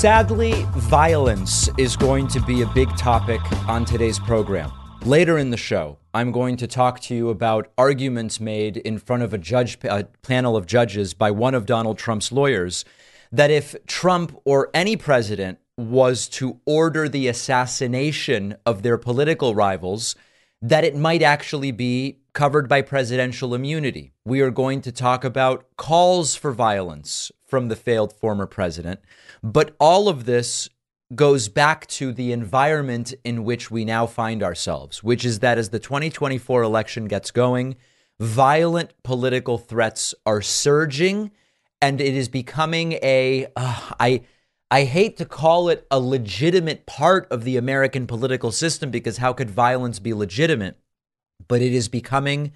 Sadly, violence is going to be a big topic on today's program. Later in the show, I'm going to talk to you about arguments made in front of a judge a panel of judges by one of Donald Trump's lawyers that if Trump or any president was to order the assassination of their political rivals, that it might actually be covered by presidential immunity. We are going to talk about calls for violence from the failed former president. But all of this goes back to the environment in which we now find ourselves, which is that as the 2024 election gets going, violent political threats are surging and it is becoming a uh, I I hate to call it a legitimate part of the American political system because how could violence be legitimate? But it is becoming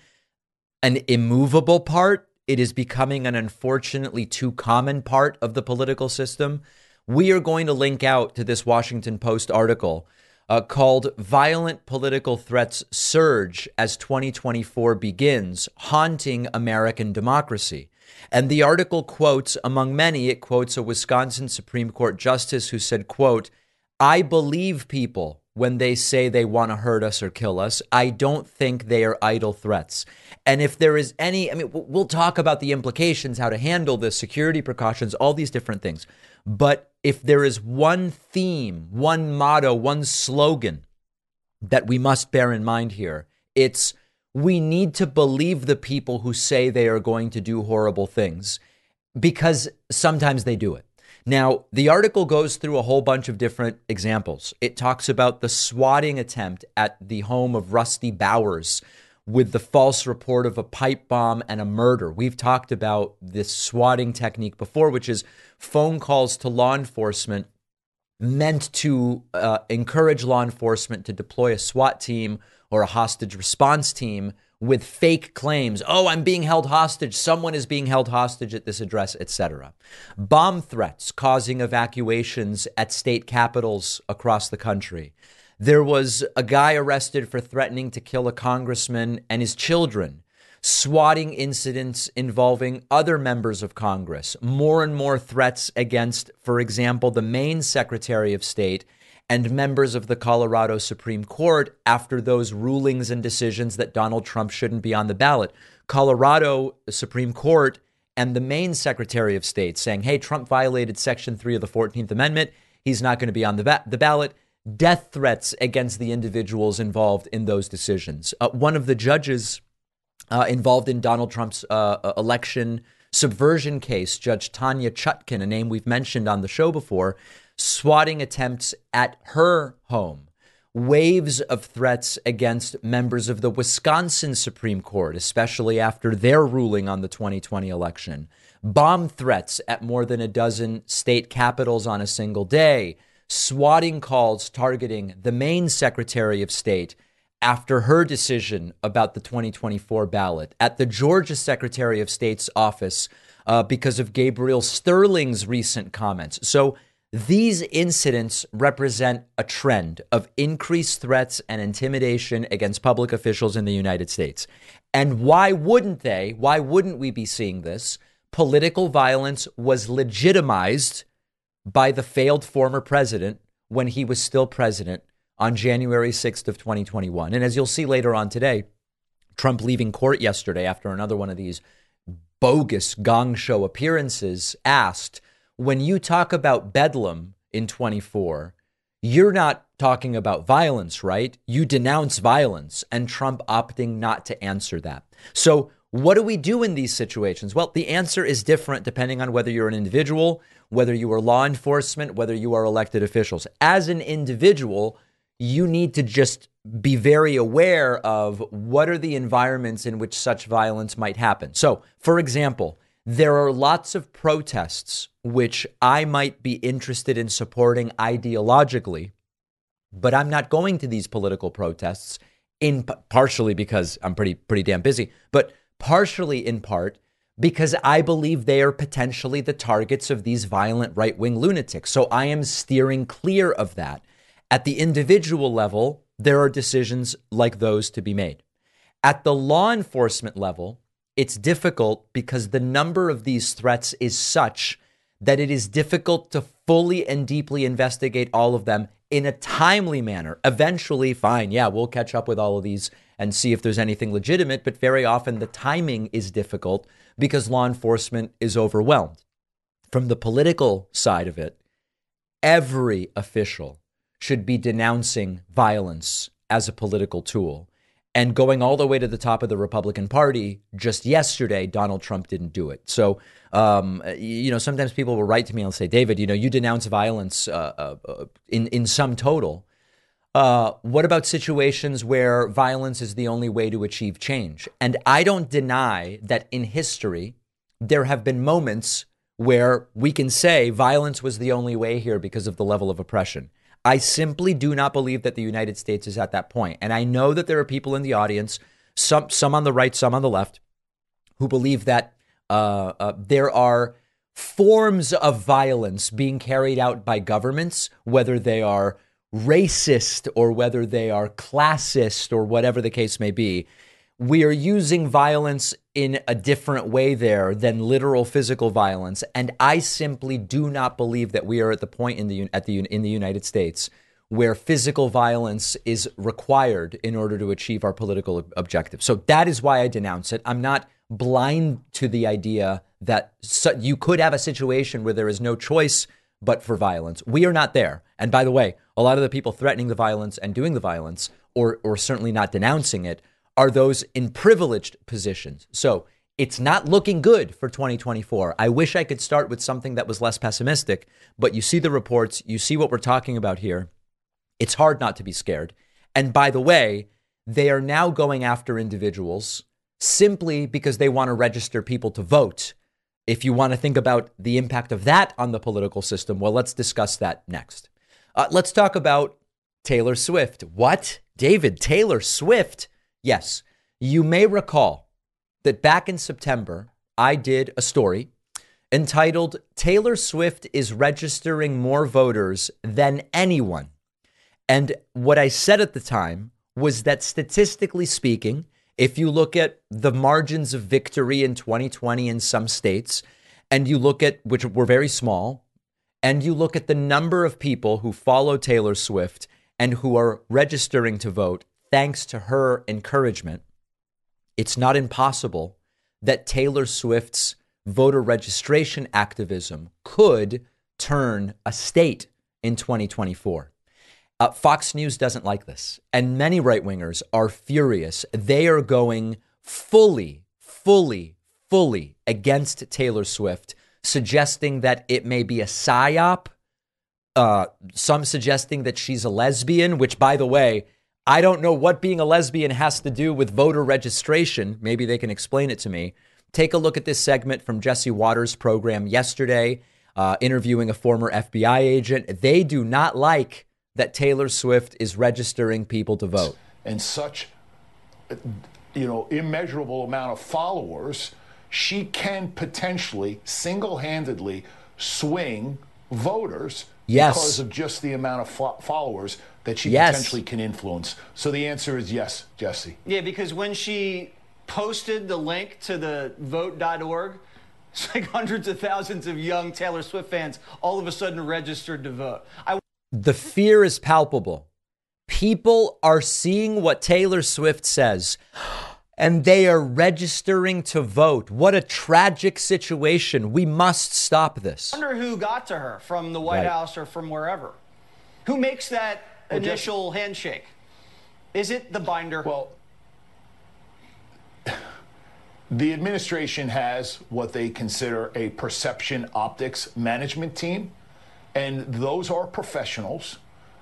an immovable part. It is becoming an unfortunately too common part of the political system. We are going to link out to this Washington Post article uh, called Violent Political Threats Surge as 2024 Begins, Haunting American Democracy. And the article quotes, among many, it quotes a Wisconsin Supreme Court justice who said, quote, I believe people when they say they want to hurt us or kill us. I don't think they are idle threats. And if there is any, I mean, we'll talk about the implications, how to handle this, security precautions, all these different things. But if there is one theme, one motto, one slogan that we must bear in mind here, it's we need to believe the people who say they are going to do horrible things because sometimes they do it. Now, the article goes through a whole bunch of different examples. It talks about the swatting attempt at the home of Rusty Bowers with the false report of a pipe bomb and a murder. We've talked about this swatting technique before, which is phone calls to law enforcement meant to uh, encourage law enforcement to deploy a SWAT team or a hostage response team with fake claims. Oh i'm being held hostage. Someone is being held hostage at this address etc bomb threats causing evacuations at state capitals across the country. There was a guy arrested for threatening to kill a congressman and his children swatting incidents involving other members of Congress, more and more threats against, for example, the Maine Secretary of State and members of the Colorado Supreme Court after those rulings and decisions that Donald Trump shouldn't be on the ballot. Colorado Supreme Court and the Maine Secretary of State saying, hey, Trump violated Section 3 of the 14th Amendment. He's not going to be on the, ba- the ballot. Death threats against the individuals involved in those decisions. Uh, one of the judges uh, involved in Donald Trump's uh, uh election subversion case, Judge Tanya Chutkan, a name we've mentioned on the show before, swatting attempts at her home, waves of threats against members of the Wisconsin Supreme Court, especially after their ruling on the 2020 election, bomb threats at more than a dozen state capitals on a single day, swatting calls targeting the Maine Secretary of State after her decision about the 2024 ballot, at the Georgia Secretary of State's office uh, because of Gabriel Sterling's recent comments. So these incidents represent a trend of increased threats and intimidation against public officials in the United States. And why wouldn't they? Why wouldn't we be seeing this? Political violence was legitimized by the failed former president when he was still president on January 6th of 2021. And as you'll see later on today, Trump leaving court yesterday after another one of these bogus gong show appearances asked when you talk about Bedlam in 24, you're not talking about violence, right? You denounce violence, and Trump opting not to answer that. So, what do we do in these situations? Well, the answer is different depending on whether you're an individual, whether you are law enforcement, whether you are elected officials. As an individual, you need to just be very aware of what are the environments in which such violence might happen. So, for example, there are lots of protests which I might be interested in supporting ideologically, but I'm not going to these political protests in partially because I'm pretty pretty damn busy, but partially in part because I believe they are potentially the targets of these violent right-wing lunatics. So I am steering clear of that. At the individual level, there are decisions like those to be made. At the law enforcement level, it's difficult because the number of these threats is such that it is difficult to fully and deeply investigate all of them in a timely manner. Eventually, fine, yeah, we'll catch up with all of these and see if there's anything legitimate, but very often the timing is difficult because law enforcement is overwhelmed. From the political side of it, every official should be denouncing violence as a political tool. And going all the way to the top of the Republican Party, just yesterday, Donald Trump didn't do it. So, um, you know, sometimes people will write to me and say, David, you know, you denounce violence uh, uh, uh, in, in sum total. Uh, what about situations where violence is the only way to achieve change? And I don't deny that in history, there have been moments where we can say violence was the only way here because of the level of oppression. I simply do not believe that the United States is at that point. And I know that there are people in the audience, some some on the right, some on the left, who believe that uh, uh, there are forms of violence being carried out by governments, whether they are racist or whether they are classist or whatever the case may be, we are using violence in a different way there than literal physical violence. And i simply do not believe that we are at the point in the at the in the united states where physical violence is required in order to achieve our political objectives so that is why i denounce it. I'm not blind to the idea that you could have a situation where there is no choice but for violence. We are not there. And by the way a lot of the people threatening the violence and doing the violence or or certainly not denouncing it are those in privileged positions. So it's not looking good for 2024. I wish I could start with something that was less pessimistic, but you see the reports, you see what we're talking about here. It's hard not to be scared. And by the way, they are now going after individuals simply because they want to register people to vote. If you want to think about the impact of that on the political system, well, let's discuss that next. Uh, let's talk about Taylor Swift. What? David, Taylor Swift Yes, you may recall that back in September, I did a story entitled Taylor Swift is registering more voters than anyone. And what I said at the time was that statistically speaking, if you look at the margins of victory in 2020 in some states, and you look at which were very small, and you look at the number of people who follow Taylor Swift and who are registering to vote, thanks to her encouragement, it's not impossible that Taylor Swift's voter registration activism could turn a state in 2024. Uh, Fox News doesn't like this, and many right wingers are furious. They are going fully, fully, fully against Taylor Swift, suggesting that it may be a psyop. Uh, some suggesting that she's a lesbian, which, by the way, I don't know what being a lesbian has to do with voter registration. Maybe they can explain it to me. Take a look at this segment from Jesse Watters' program yesterday, uh, interviewing a former FBI agent. They do not like that Taylor Swift is registering people to vote. And such, you know, immeasurable amount of followers, she can potentially single handedly swing voters yes. because of just the amount of fo- followers that she yes. potentially can influence. So the answer is yes, Jesse. Yeah, because when she posted the link to the vote.org, it's like hundreds of thousands of young Taylor Swift fans all of a sudden registered to vote. I- the fear is palpable. People are seeing what Taylor Swift says and they are registering to vote. What a tragic situation. We must stop this. I wonder who got to her from the White right. House or from wherever. Who makes that well, initial just, handshake? Is it the binder? Well, the administration has what they consider a perception optics management team, and those are professionals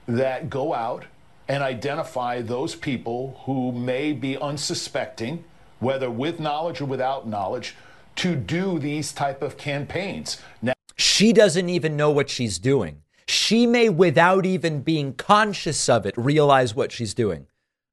that go out and identify those people who may be unsuspecting, whether with knowledge or without knowledge, to do these type of campaigns. Now, she doesn't even know what she's doing. She may, without even being conscious of it, realize what she's doing.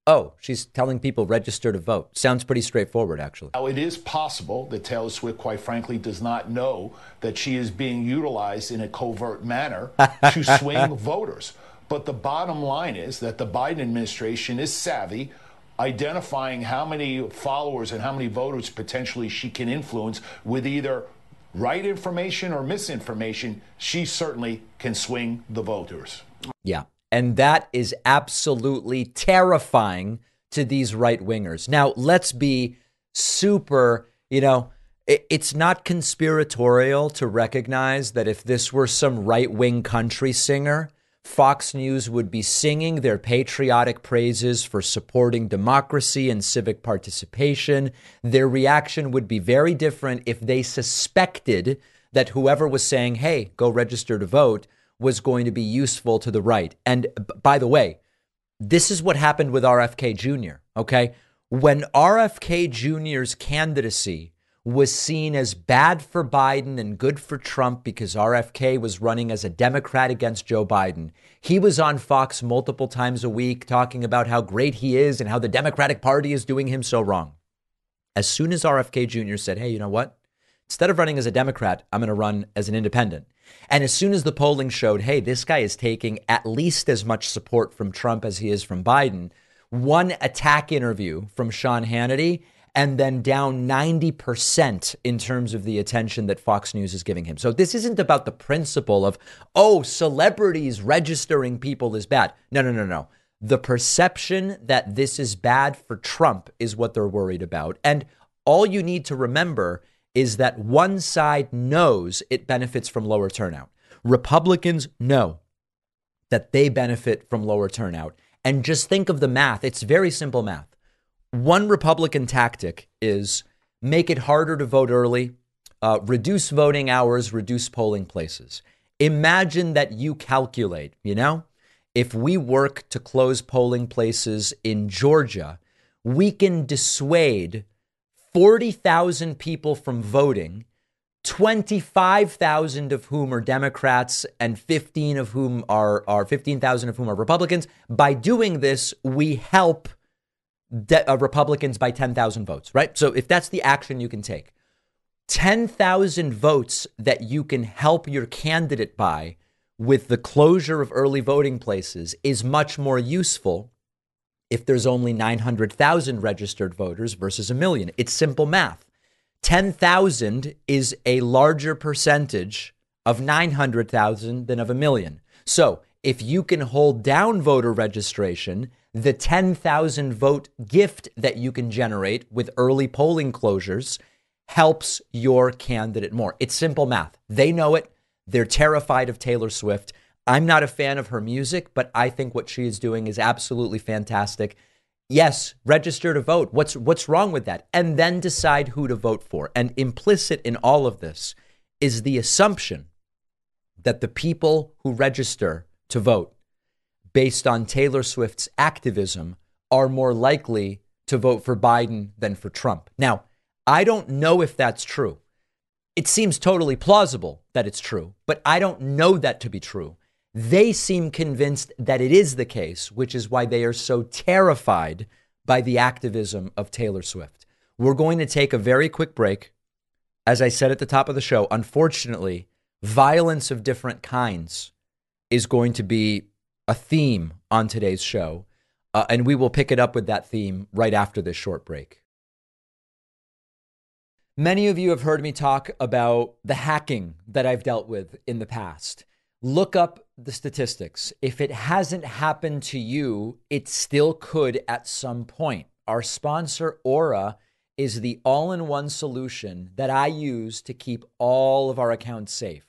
Oh, she's telling people register to vote. Sounds pretty straightforward, actually. Now, it is possible that Taylor Swift, quite frankly, does not know that she is being utilized in a covert manner to swing voters. But the bottom line is that the Biden administration is savvy identifying how many followers and how many voters potentially she can influence with either right information or misinformation, she certainly can swing the voters. Yeah. And that is absolutely terrifying to these right wingers. Now, let's be super, you know, it's not conspiratorial to recognize that if this were some right wing country singer, Fox News would be singing their patriotic praises for supporting democracy and civic participation. Their reaction would be very different if they suspected that whoever was saying, hey, go register to vote, was going to be useful to the right. And by the way, this is what happened with RFK Jr., okay? When RFK Jr.'s candidacy was seen as bad for Biden and good for Trump because RFK was running as a Democrat against Joe Biden. He was on Fox multiple times a week talking about how great he is and how the Democratic Party is doing him so wrong. As soon as RFK Jr. said, hey, you know what? Instead of running as a Democrat, I'm going to run as an independent. And as soon as the polling showed, hey, this guy is taking at least as much support from Trump as he is from Biden, one attack interview from Sean Hannity and then down 90% in terms of the attention that Fox News is giving him. So this isn't about the principle of, oh, celebrities registering people is bad. No, no, no, no. The perception that this is bad for Trump is what they're worried about. And all you need to remember is that one side knows it benefits from lower turnout. Republicans know that they benefit from lower turnout. And just think of the math. It's very simple math. One Republican tactic is make it harder to vote early, uh, reduce voting hours, reduce polling places. Imagine that you calculate, you know, if we work to close polling places in Georgia, we can dissuade 40,000 people from voting, 25,000 of whom are Democrats and 15 of whom are, are 15,000 of whom are Republicans. By doing this, we help de- uh, Republicans by 10,000 votes, right? So if that's the action you can take, 10,000 votes that you can help your candidate by with the closure of early voting places is much more useful if there's only 900,000 registered voters versus a million. It's simple math. 10,000 is a larger percentage of 900,000 than of a million. So if you can hold down voter registration, the 10,000 vote gift that you can generate with early polling closures helps your candidate more. It's simple math. They know it. They're terrified of Taylor Swift. I'm not a fan of her music, but I think what she is doing is absolutely fantastic. Yes, register to vote. What's what's wrong with that? And then decide who to vote for. And implicit in all of this is the assumption that the people who register to vote based on Taylor Swift's activism are more likely to vote for Biden than for Trump. Now, I don't know if that's true. It seems totally plausible that it's true, but I don't know that to be true. They seem convinced that it is the case, which is why they are so terrified by the activism of Taylor Swift. We're going to take a very quick break. As I said at the top of the show, unfortunately, violence of different kinds is going to be a theme on today's show. Uh, and we will pick it up with that theme right after this short break. Many of you have heard me talk about the hacking that I've dealt with in the past. Look up the statistics. If it hasn't happened to you, it still could at some point. Our sponsor, Aura, is the all in one solution that I use to keep all of our accounts safe.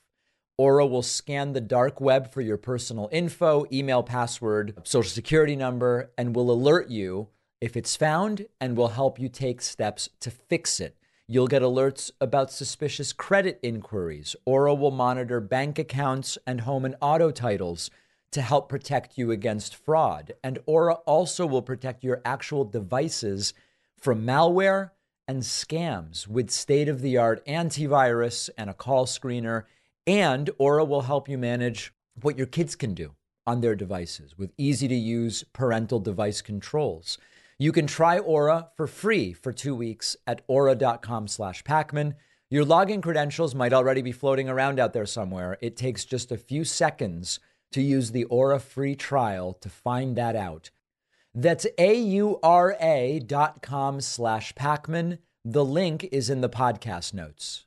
Aura will scan the dark web for your personal info, email, password, social security number, and will alert you if it's found and will help you take steps to fix it. You'll get alerts about suspicious credit inquiries. Aura will monitor bank accounts and home and auto titles to help protect you against fraud. And Aura also will protect your actual devices from malware and scams with state of the art antivirus and a call screener and Aura will help you manage what your kids can do on their devices with easy to use parental device controls. You can try Aura for free for two weeks at aura.com slash Pakman. Your login credentials might already be floating around out there somewhere. It takes just a few seconds to use the Aura free trial to find that out. That's A-U-R-A dot com slash Pakman. The link is in the podcast notes.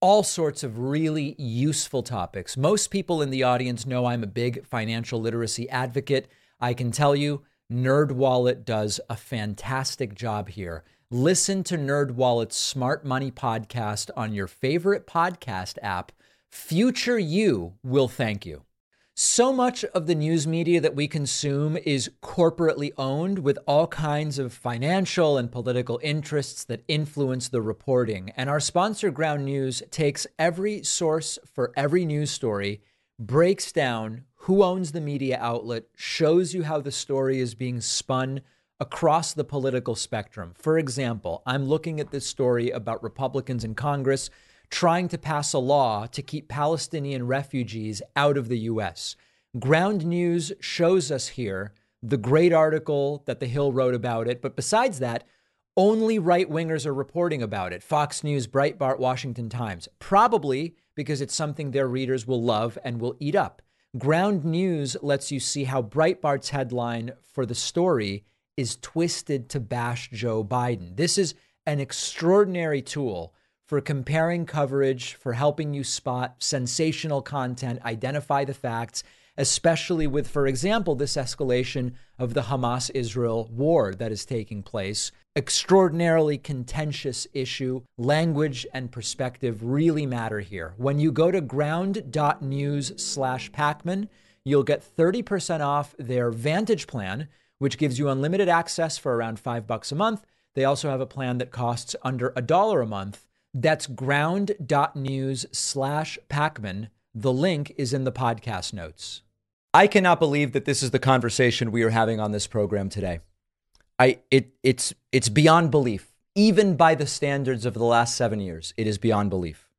all sorts of really useful topics. Most people in the audience know I'm a big financial literacy advocate. I can tell you, NerdWallet does a fantastic job here. Listen to NerdWallet's Smart Money podcast on your favorite podcast app. Future you will thank you. So much of the news media that we consume is corporately owned with all kinds of financial and political interests that influence the reporting. And our sponsor, Ground News, takes every source for every news story, breaks down who owns the media outlet, shows you how the story is being spun across the political spectrum. For example, I'm looking at this story about Republicans in Congress trying to pass a law to keep Palestinian refugees out of the U.S. Ground News shows us here the great article that The Hill wrote about it. But besides that, only right wingers are reporting about it Fox News, Breitbart, Washington Times, probably because it's something their readers will love and will eat up. Ground News lets you see how Breitbart's headline for the story is twisted to bash Joe Biden. This is an extraordinary tool for comparing coverage, for helping you spot sensational content, identify the facts, especially with, for example, this escalation of the Hamas Israel war that is taking place. Extraordinarily contentious issue. Language and perspective really matter here. When you go to ground.news slash Pakman, you'll get 30% off their Vantage plan, which gives you unlimited access for around five bucks a month. They also have a plan that costs under a dollar a month that's ground.news slash Pakman. The link is in the podcast notes. I cannot believe that this is the conversation we are having on this program today. I it it's it's beyond belief. Even by the standards of the last 7 years, it is beyond belief.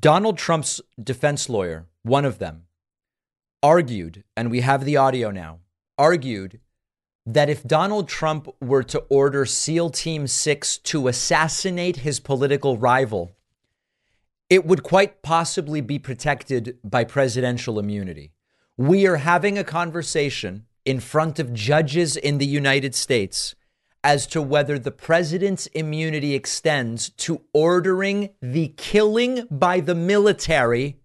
Donald Trump's defense lawyer, one of them, argued, and we have the audio now, argued that if Donald Trump were to order SEAL Team 6 to assassinate his political rival, it would quite possibly be protected by presidential immunity. We are having a conversation in front of judges in the United States as to whether the president's immunity extends to ordering the killing by the military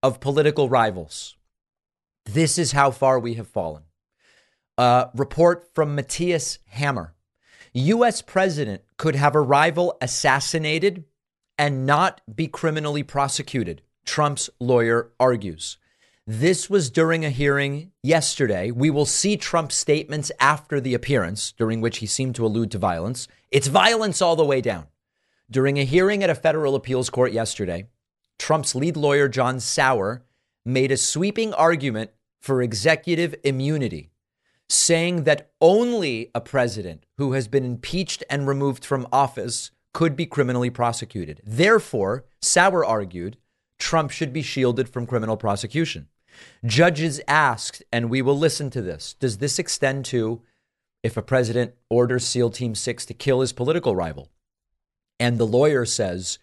of political rivals. This is how far we have fallen. A report from Matthias Hammer. US president could have a rival assassinated and not be criminally prosecuted, Trump's lawyer argues. This was during a hearing yesterday. We will see Trump's statements after the appearance, during which he seemed to allude to violence. It's violence all the way down. During a hearing at a federal appeals court yesterday, Trump's lead lawyer, John Sauer, made a sweeping argument for executive immunity saying that only a president who has been impeached and removed from office could be criminally prosecuted. Therefore, Sauer argued Trump should be shielded from criminal prosecution. Judges asked, and we will listen to this does this extend to if a president orders SEAL Team 6 to kill his political rival? And the lawyer says,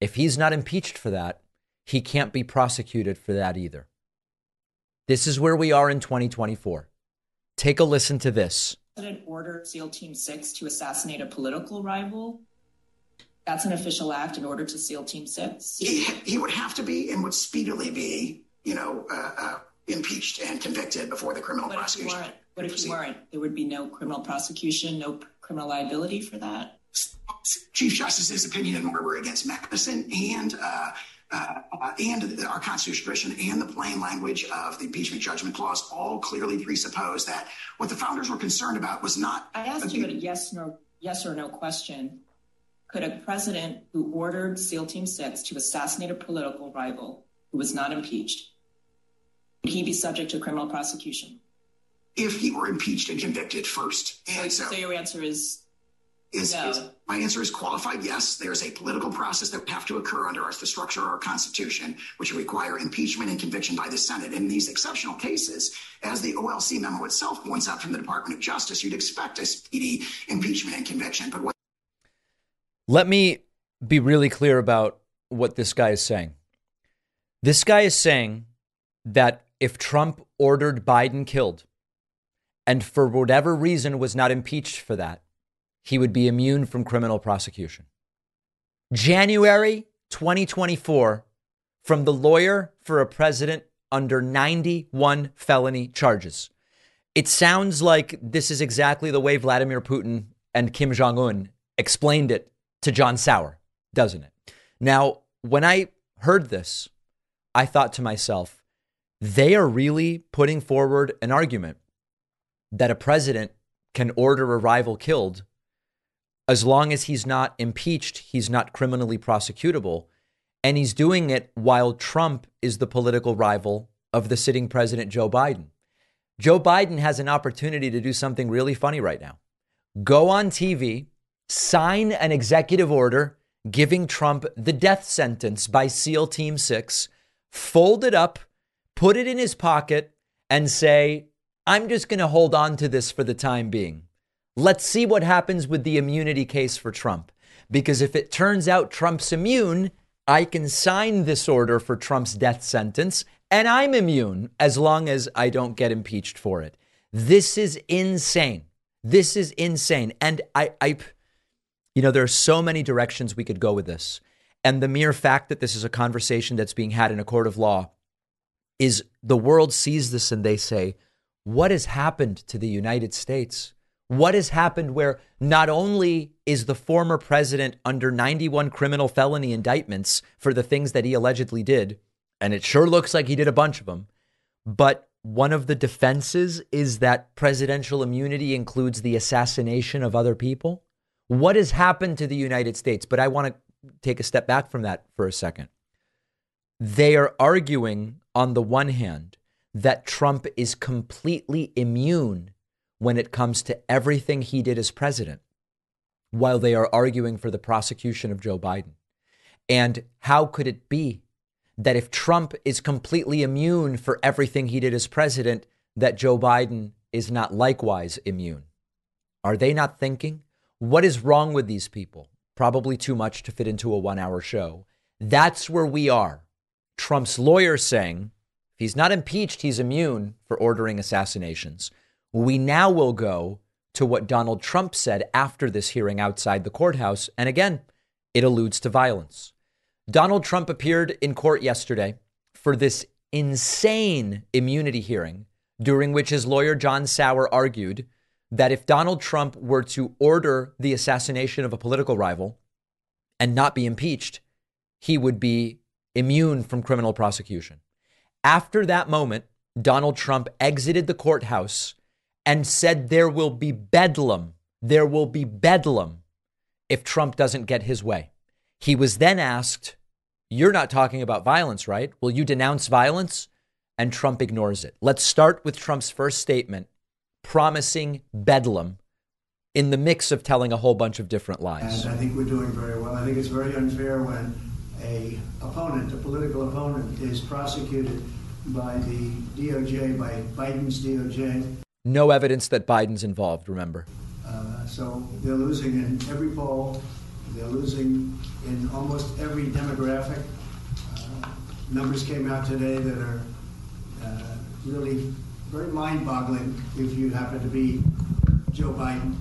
if he's not impeached for that, he can't be prosecuted for that either. This is where we are in 2024. Take a listen to this. President ordered SEAL Team 6 to assassinate a political rival. That's an official act in order to SEAL Team 6? He, he would have to be and would speedily be, you know, uh, uh, impeached and convicted before the criminal but prosecution. If what if you weren't? There would be no criminal prosecution, no criminal liability for that? Chief Justice's opinion in Marbury against Madison and uh, uh, and our Constitution and the plain language of the impeachment judgment clause all clearly presuppose that what the founders were concerned about was not. I asked you a yes, no, yes or no question. Could a president who ordered SEAL Team Six to assassinate a political rival who was not impeached, would he be subject to criminal prosecution? If he were impeached and convicted first, and so, so, so your answer is Is, no. is, my answer is qualified yes. There's a political process that would have to occur under our, the structure of our Constitution, which would require impeachment and conviction by the Senate. In these exceptional cases, as the OLC memo itself points out from the Department of Justice, you'd expect a speedy impeachment and conviction. But what? Let me be really clear about what this guy is saying. This guy is saying that if Trump ordered Biden killed, and for whatever reason was not impeached for that, he would be immune from criminal prosecution. January 2024, from the lawyer for a president under 91 felony charges. It sounds like this is exactly the way Vladimir Putin and Kim Jong un explained it to John Sauer, doesn't it? Now, when I heard this, I thought to myself, they are really putting forward an argument that a president can order a rival killed as long as he's not impeached, he's not criminally prosecutable. And he's doing it while Trump is the political rival of the sitting president, Joe Biden. Joe Biden has an opportunity to do something really funny right now. Go on TV, sign an executive order giving Trump the death sentence by SEAL Team 6, fold it up, put it in his pocket, and say, I'm just going to hold on to this for the time being. Let's see what happens with the immunity case for Trump. Because if it turns out Trump's immune, I can sign this order for Trump's death sentence and I'm immune as long as I don't get impeached for it. This is insane. This is insane. And I, I, you know, there are so many directions we could go with this. And the mere fact that this is a conversation that's being had in a court of law is the world sees this and they say, what has happened to the United States? What has happened where not only is the former president under 91 criminal felony indictments for the things that he allegedly did, and it sure looks like he did a bunch of them, but one of the defenses is that presidential immunity includes the assassination of other people? What has happened to the United States? But I want to take a step back from that for a second. They are arguing, on the one hand, that Trump is completely immune when it comes to everything he did as president, while they are arguing for the prosecution of Joe Biden. And how could it be that if Trump is completely immune for everything he did as president, that Joe Biden is not likewise immune? Are they not thinking? What is wrong with these people? Probably too much to fit into a one hour show. That's where we are. Trump's lawyer saying if he's not impeached, he's immune for ordering assassinations. We now will go to what Donald Trump said after this hearing outside the courthouse. And again, it alludes to violence. Donald Trump appeared in court yesterday for this insane immunity hearing, during which his lawyer, John Sauer, argued that if Donald Trump were to order the assassination of a political rival and not be impeached, he would be immune from criminal prosecution. After that moment, Donald Trump exited the courthouse and said there will be bedlam. There will be bedlam if Trump doesn't get his way. He was then asked, You're not talking about violence, right? Will you denounce violence? And Trump ignores it. Let's start with Trump's first statement promising bedlam in the mix of telling a whole bunch of different lies. And I think we're doing very well. I think it's very unfair when a opponent, a political opponent, is prosecuted by the DOJ, by Biden's DOJ. No evidence that Biden's involved, remember. Uh, so they're losing in every poll. They're losing in almost every demographic. Uh, numbers came out today that are uh, really very mind boggling if you happen to be Joe Biden.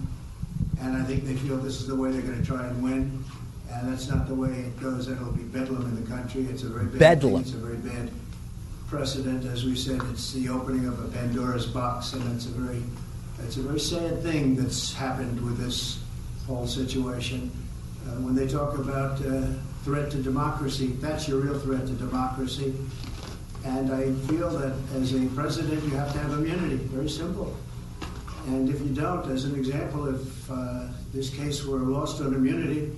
And I think they feel this is the way they're going to try and win. And that's not the way it goes. It'll be bedlam in the country. It's a very bad bedlam. Thing. It's a very bad precedent. As we said, it's the opening of a Pandora's box, and it's a very, it's a very sad thing that's happened with this whole situation. Uh, when they talk about uh, threat to democracy, that's your real threat to democracy. And I feel that as a president, you have to have immunity. Very simple. And if you don't, as an example, if uh, this case were lost on immunity,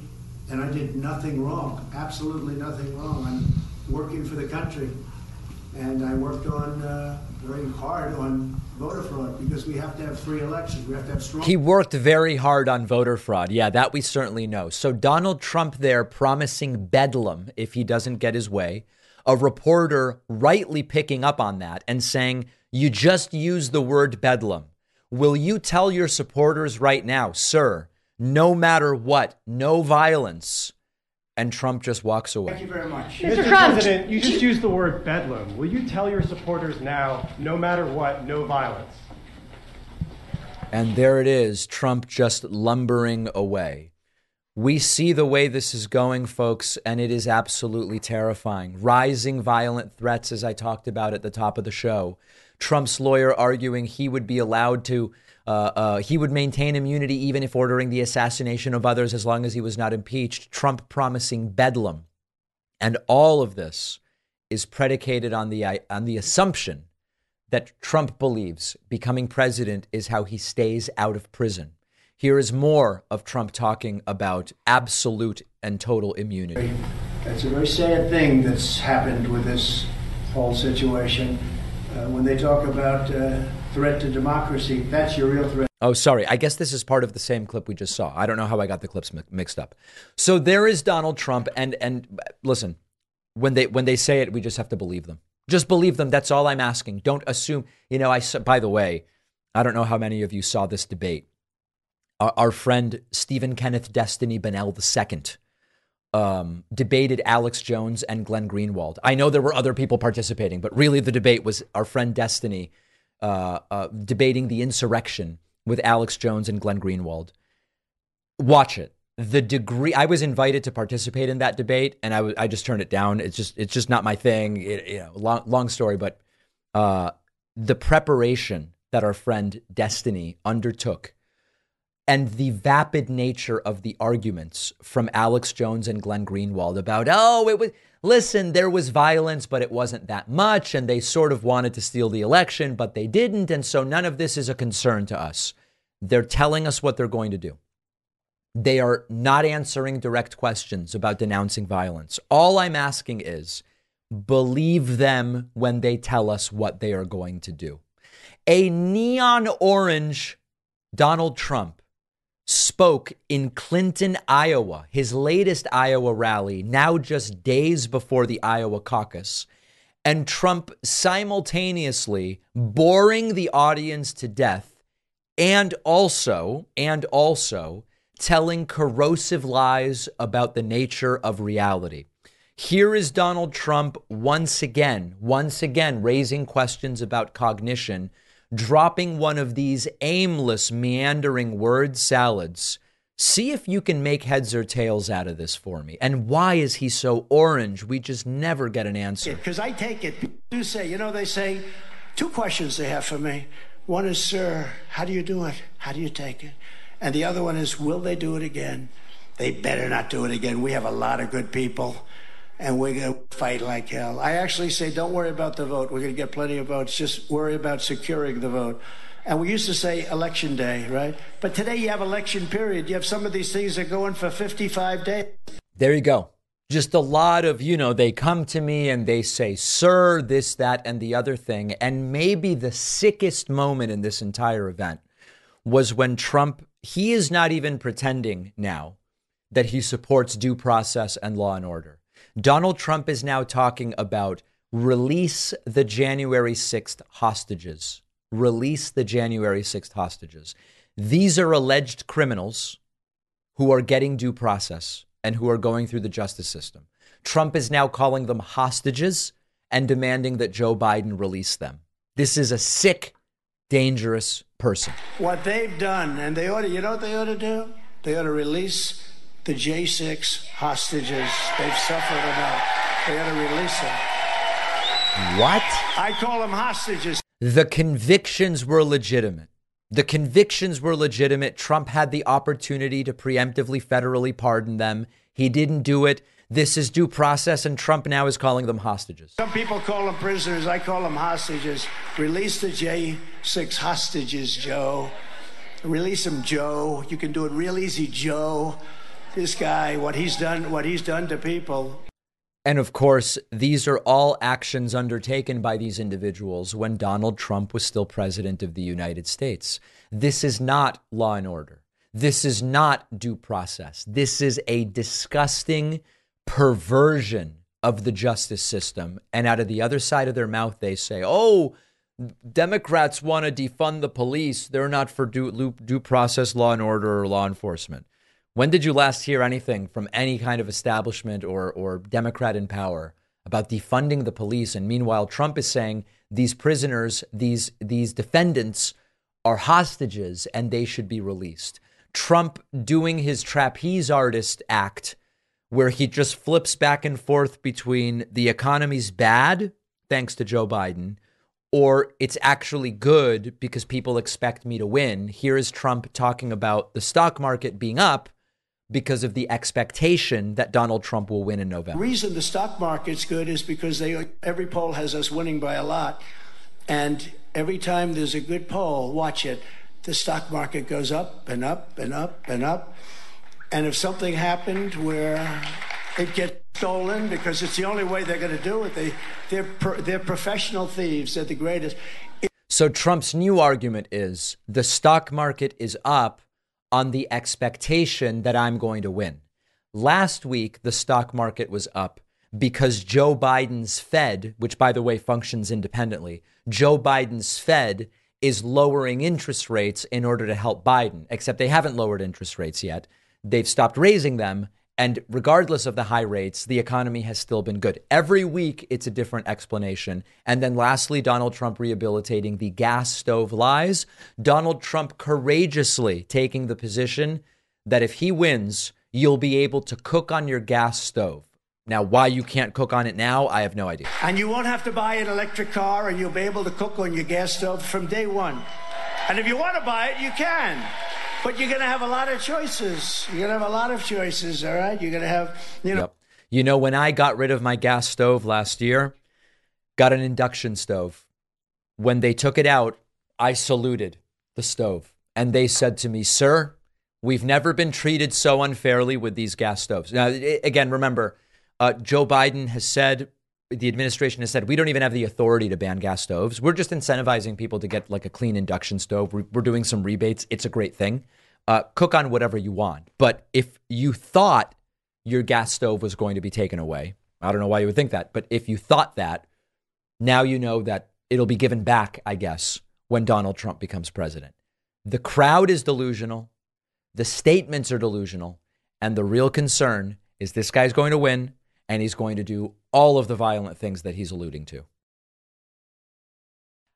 and I did nothing wrong, absolutely nothing wrong, I'm working for the country, and I worked on uh, very hard on voter fraud because we have to have free elections. We have to have strong. He worked very hard on voter fraud. Yeah, that we certainly know. So Donald Trump there promising bedlam if he doesn't get his way. A reporter rightly picking up on that and saying, You just used the word bedlam. Will you tell your supporters right now, sir, no matter what, no violence? And Trump just walks away. Thank you very much. Mr. Mr. Trump, President, you just used the word bedlam. Will you tell your supporters now, no matter what, no violence? And there it is, Trump just lumbering away. We see the way this is going, folks, and it is absolutely terrifying. Rising violent threats, as I talked about at the top of the show. Trump's lawyer arguing he would be allowed to, uh, uh, he would maintain immunity even if ordering the assassination of others as long as he was not impeached. Trump promising bedlam. And all of this is predicated on the, on the assumption that Trump believes becoming president is how he stays out of prison. Here is more of Trump talking about absolute and total immunity. It's a very sad thing that's happened with this whole situation. Uh, when they talk about uh, threat to democracy, that's your real threat. Oh, sorry. I guess this is part of the same clip we just saw. I don't know how I got the clips mi- mixed up. So there is Donald Trump, and and listen, when they when they say it, we just have to believe them. Just believe them. That's all I'm asking. Don't assume. You know, I By the way, I don't know how many of you saw this debate. Our, our friend Steven Kenneth Destiny Bonnell II um, debated Alex Jones and Glenn Greenwald. I know there were other people participating, but really the debate was our friend Destiny uh, uh, debating the insurrection with Alex Jones and Glenn Greenwald. Watch it. The degree I was invited to participate in that debate, and I I just turned it down. It's just it's just not my thing. It, you know, long long story, but uh, the preparation that our friend Destiny undertook and the vapid nature of the arguments from Alex Jones and Glenn Greenwald about, oh, it was, listen, there was violence, but it wasn't that much. And they sort of wanted to steal the election, but they didn't. And so none of this is a concern to us. They're telling us what they're going to do. They are not answering direct questions about denouncing violence. All I'm asking is believe them when they tell us what they are going to do. A neon orange Donald Trump spoke in Clinton, Iowa, his latest Iowa rally, now just days before the Iowa caucus. And Trump simultaneously boring the audience to death and also, and also telling corrosive lies about the nature of reality. Here is Donald Trump once again, once again raising questions about cognition dropping one of these aimless, meandering word salads. See if you can make heads or tails out of this for me. And why is he so orange? We just never get an answer. Because I take it, do say, you know, they say two questions they have for me. One is, sir, how do you do it? How do you take it? And the other one is, will they do it again? They better not do it again. We have a lot of good people and we're going to fight like hell. I actually say, don't worry about the vote. We're going to get plenty of votes. Just worry about securing the vote. And we used to say election day, right? But today you have election period. You have some of these things that go on for 55 days. There you go. Just a lot of, you know, they come to me and they say, sir, this, that, and the other thing. And maybe the sickest moment in this entire event was when Trump, he is not even pretending now that he supports due process and law and order. Donald Trump is now talking about release the January 6th hostages. Release the January 6th hostages. These are alleged criminals who are getting due process and who are going through the justice system. Trump is now calling them hostages and demanding that Joe Biden release them. This is a sick, dangerous person. What they've done, and they ought to, you know what they ought to do? They ought to release the J6 hostages. They've suffered enough. They ought to release them. What? I call them hostages. The convictions were legitimate. The convictions were legitimate. Trump had the opportunity to preemptively federally pardon them. He didn't do it. This is due process, and Trump now is calling them hostages. Some people call them prisoners. I call them hostages. Release the J6 hostages, Joe. Release them, Joe. You can do it real easy, Joe. This guy, what he's done, what he's done to people. And of course, these are all actions undertaken by these individuals when Donald Trump was still president of the United States. This is not law and order. This is not due process. This is a disgusting perversion of the justice system. And out of the other side of their mouth, they say, oh, Democrats want to defund the police. They're not for due, due process, law and order, or law enforcement. When did you last hear anything from any kind of establishment or, or Democrat in power about defunding the police? And meanwhile, Trump is saying these prisoners, these, these defendants are hostages and they should be released. Trump doing his trapeze artist act where he just flips back and forth between the economy's bad, thanks to Joe Biden, or it's actually good because people expect me to win. Here is Trump talking about the stock market being up because of the expectation that Donald Trump will win in November. The reason the stock market's good is because they every poll has us winning by a lot. And every time there's a good poll, watch it, the stock market goes up and up and up and up. And if something happened where it gets stolen because it's the only way they're going to do it, they they're they're professional thieves. They're the greatest. So Trump's new argument is the stock market is up on the expectation that I'm going to win. Last week, the stock market was up because Joe Biden's Fed, which by the way functions independently, Joe Biden's Fed is lowering interest rates in order to help Biden, except they haven't lowered interest rates yet. They've stopped raising them. And regardless of the high rates, the economy has still been good. Every week, it's a different explanation. And then lastly, Donald Trump rehabilitating the gas stove lies. Donald Trump courageously taking the position that if he wins, you'll be able to cook on your gas stove. Now, why you can't cook on it now, I have no idea. And you won't have to buy an electric car, and you'll be able to cook on your gas stove from day one. And if you want to buy it, you can. But you're going to have a lot of choices. You're going to have a lot of choices, all right? You're going to have, you know. Yep. You know, when I got rid of my gas stove last year, got an induction stove. When they took it out, I saluted the stove. And they said to me, Sir, we've never been treated so unfairly with these gas stoves. Now, again, remember, uh, Joe Biden has said, the administration has said, we don't even have the authority to ban gas stoves. We're just incentivizing people to get like a clean induction stove. We're, we're doing some rebates. It's a great thing uh, cook on whatever you want. But if you thought your gas stove was going to be taken away, I don't know why you would think that, but if you thought that, now you know that it'll be given back, I guess, when Donald Trump becomes president. The crowd is delusional, the statements are delusional, and the real concern is this guy's going to win and he's going to do all of the violent things that he's alluding to.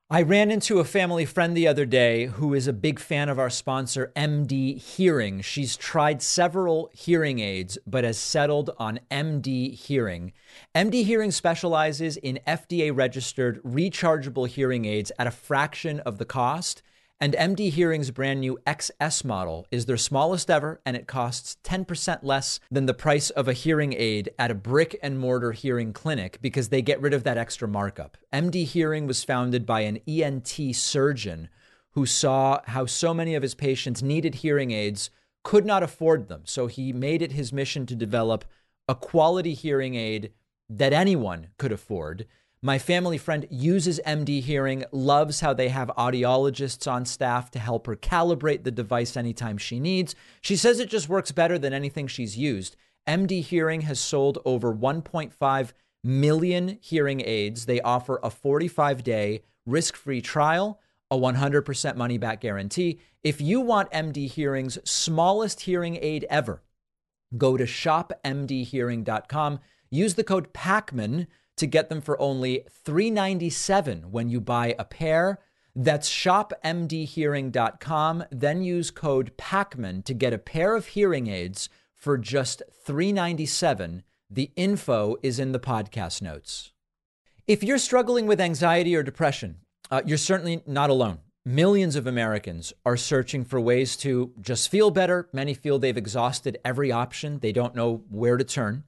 I ran into a family friend the other day who is a big fan of our sponsor, MD Hearing. She's tried several hearing aids, but has settled on MD Hearing. MD Hearing specializes in FDA registered rechargeable hearing aids at a fraction of the cost and MD Hearing's brand new XS model is their smallest ever, and it costs 10% less than the price of a hearing aid at a brick and mortar hearing clinic because they get rid of that extra markup. MD Hearing was founded by an ENT surgeon who saw how so many of his patients needed hearing aids, could not afford them. So he made it his mission to develop a quality hearing aid that anyone could afford my family friend uses MD Hearing, loves how they have audiologists on staff to help her calibrate the device anytime she needs. She says it just works better than anything she's used. MD Hearing has sold over 1.5 million hearing aids. They offer a 45 day risk free trial, a 100% money back guarantee. If you want MD Hearing's smallest hearing aid ever, go to shopmdhearing.com. Use the code PAKMAN to get them for only 397 when you buy a pair. That's shopmdhearing.com. Then use code PAKMAN to get a pair of hearing aids for just 397. The info is in the podcast notes. If you're struggling with anxiety or depression, uh, you're certainly not alone. Millions of Americans are searching for ways to just feel better. Many feel they've exhausted every option, they don't know where to turn.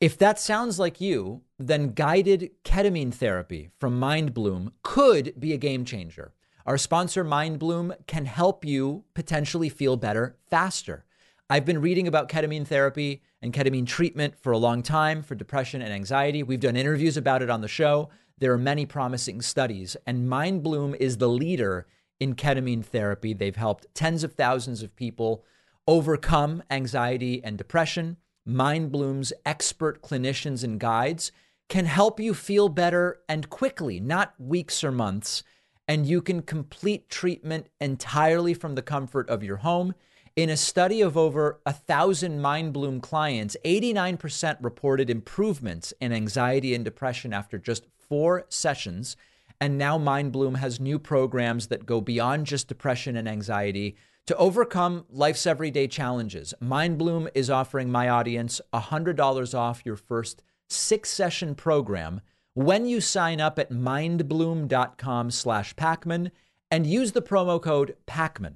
If that sounds like you, then guided ketamine therapy from MindBloom could be a game changer. Our sponsor, MindBloom, can help you potentially feel better faster. I've been reading about ketamine therapy and ketamine treatment for a long time for depression and anxiety. We've done interviews about it on the show. There are many promising studies, and MindBloom is the leader in ketamine therapy. They've helped tens of thousands of people overcome anxiety and depression. MindBloom's expert clinicians and guides can help you feel better and quickly, not weeks or months. And you can complete treatment entirely from the comfort of your home. In a study of over a thousand MindBloom clients, 89% reported improvements in anxiety and depression after just four sessions. And now MindBloom has new programs that go beyond just depression and anxiety to overcome life's everyday challenges. MindBloom is offering my audience $100 off your first six session program when you sign up at mindbloom.com slash Pakman and use the promo code Pakman.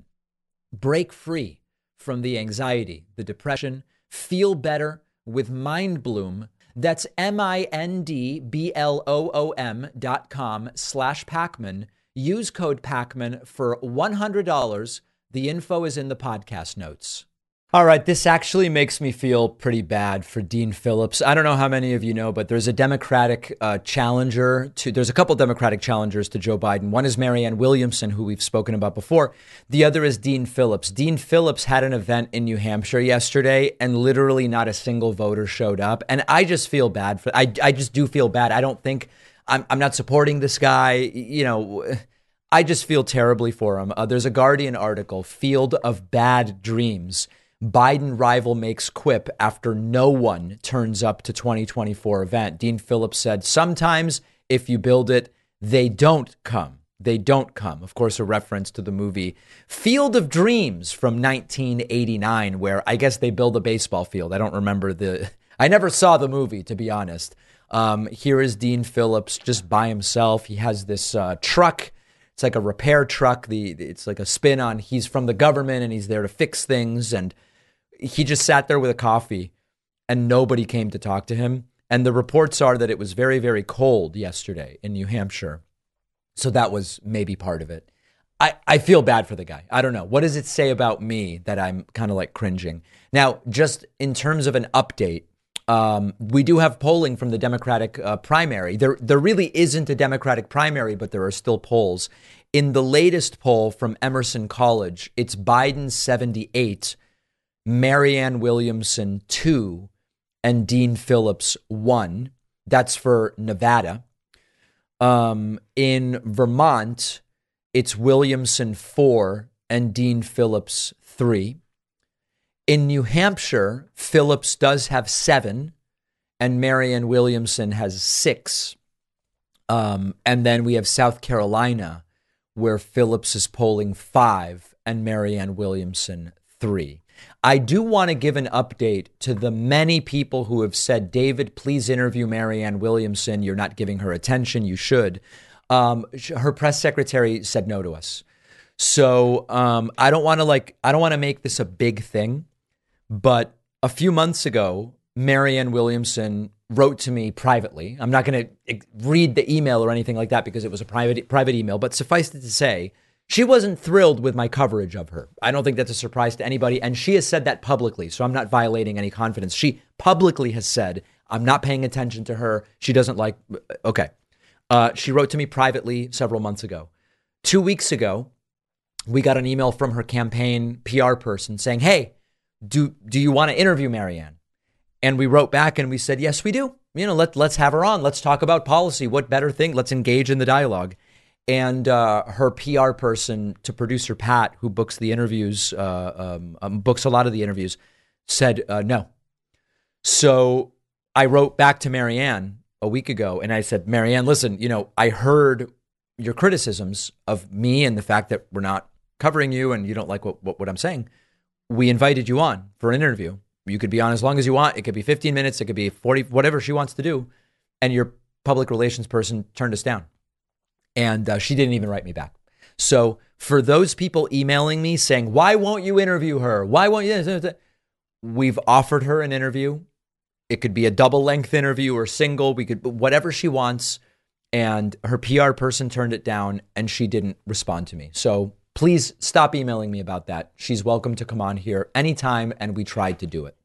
Break free from the anxiety, the depression, feel better with MindBloom. That's M-I-N-D-B-L-O-O-M dot com slash Pakman. Use code Pakman for $100. The info is in the podcast notes. All right, this actually makes me feel pretty bad for Dean Phillips. I don't know how many of you know, but there's a Democratic uh, challenger to. There's a couple Democratic challengers to Joe Biden. One is Marianne Williamson, who we've spoken about before. The other is Dean Phillips. Dean Phillips had an event in New Hampshire yesterday, and literally not a single voter showed up. And I just feel bad for. I I just do feel bad. I don't think I'm I'm not supporting this guy. You know. I just feel terribly for him. Uh, there's a Guardian article, Field of Bad Dreams Biden rival makes quip after no one turns up to 2024 event. Dean Phillips said, Sometimes if you build it, they don't come. They don't come. Of course, a reference to the movie Field of Dreams from 1989, where I guess they build a baseball field. I don't remember the, I never saw the movie, to be honest. Um, here is Dean Phillips just by himself. He has this uh, truck. It's like a repair truck. The it's like a spin on. He's from the government and he's there to fix things. And he just sat there with a coffee and nobody came to talk to him. And the reports are that it was very, very cold yesterday in New Hampshire. So that was maybe part of it. I, I feel bad for the guy. I don't know. What does it say about me that I'm kind of like cringing? Now, just in terms of an update, um, we do have polling from the Democratic uh, primary. There, there really isn't a Democratic primary, but there are still polls. In the latest poll from Emerson College, it's Biden 78 Marianne Williamson, two, and Dean Phillips, one. That's for Nevada. Um, in Vermont, it's Williamson, four, and Dean Phillips, three. In New Hampshire, Phillips does have seven, and Marianne Williamson has six. Um, and then we have South Carolina, where Phillips is polling five and Marianne Williamson three. I do want to give an update to the many people who have said, David, please interview Marianne Williamson. You're not giving her attention. You should. Um, her press secretary said no to us. So um, I don't want to like, I don't want to make this a big thing. But a few months ago, Marianne Williamson wrote to me privately. I'm not going to read the email or anything like that because it was a private private email, but suffice it to say, she wasn't thrilled with my coverage of her. I don't think that's a surprise to anybody. And she has said that publicly. So I'm not violating any confidence. She publicly has said, I'm not paying attention to her. She doesn't like. Okay. Uh, she wrote to me privately several months ago. Two weeks ago, we got an email from her campaign PR person saying, Hey, do, do you want to interview Marianne? And we wrote back and we said, Yes, we do. You know, let, let's have her on. Let's talk about policy. What better thing? Let's engage in the dialogue and uh, her PR person to producer Pat, who books the interviews, uh, um, um, books a lot of the interviews, said uh, no. So I wrote back to Marianne a week ago, and I said, Marianne, listen, you know, I heard your criticisms of me and the fact that we're not covering you, and you don't like what, what, what I'm saying. We invited you on for an interview. You could be on as long as you want. It could be 15 minutes. It could be 40, whatever she wants to do. And your public relations person turned us down and uh, she didn't even write me back. So for those people emailing me saying, "Why won't you interview her? Why won't you?" We've offered her an interview. It could be a double length interview or single. We could whatever she wants. And her PR person turned it down, and she didn't respond to me. So Please stop emailing me about that. She's welcome to come on here anytime, and we tried to do it.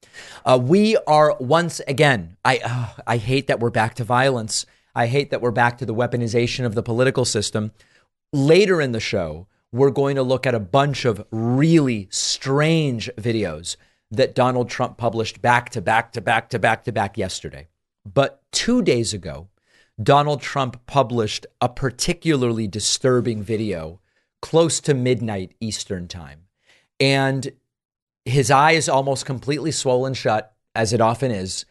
Uh, we are once again, I, uh, I hate that we're back to violence. I hate that we're back to the weaponization of the political system. Later in the show, we're going to look at a bunch of really strange videos that Donald Trump published back to back to back to back to back yesterday. But two days ago, Donald Trump published a particularly disturbing video close to midnight Eastern time. And his eye is almost completely swollen shut, as it often is.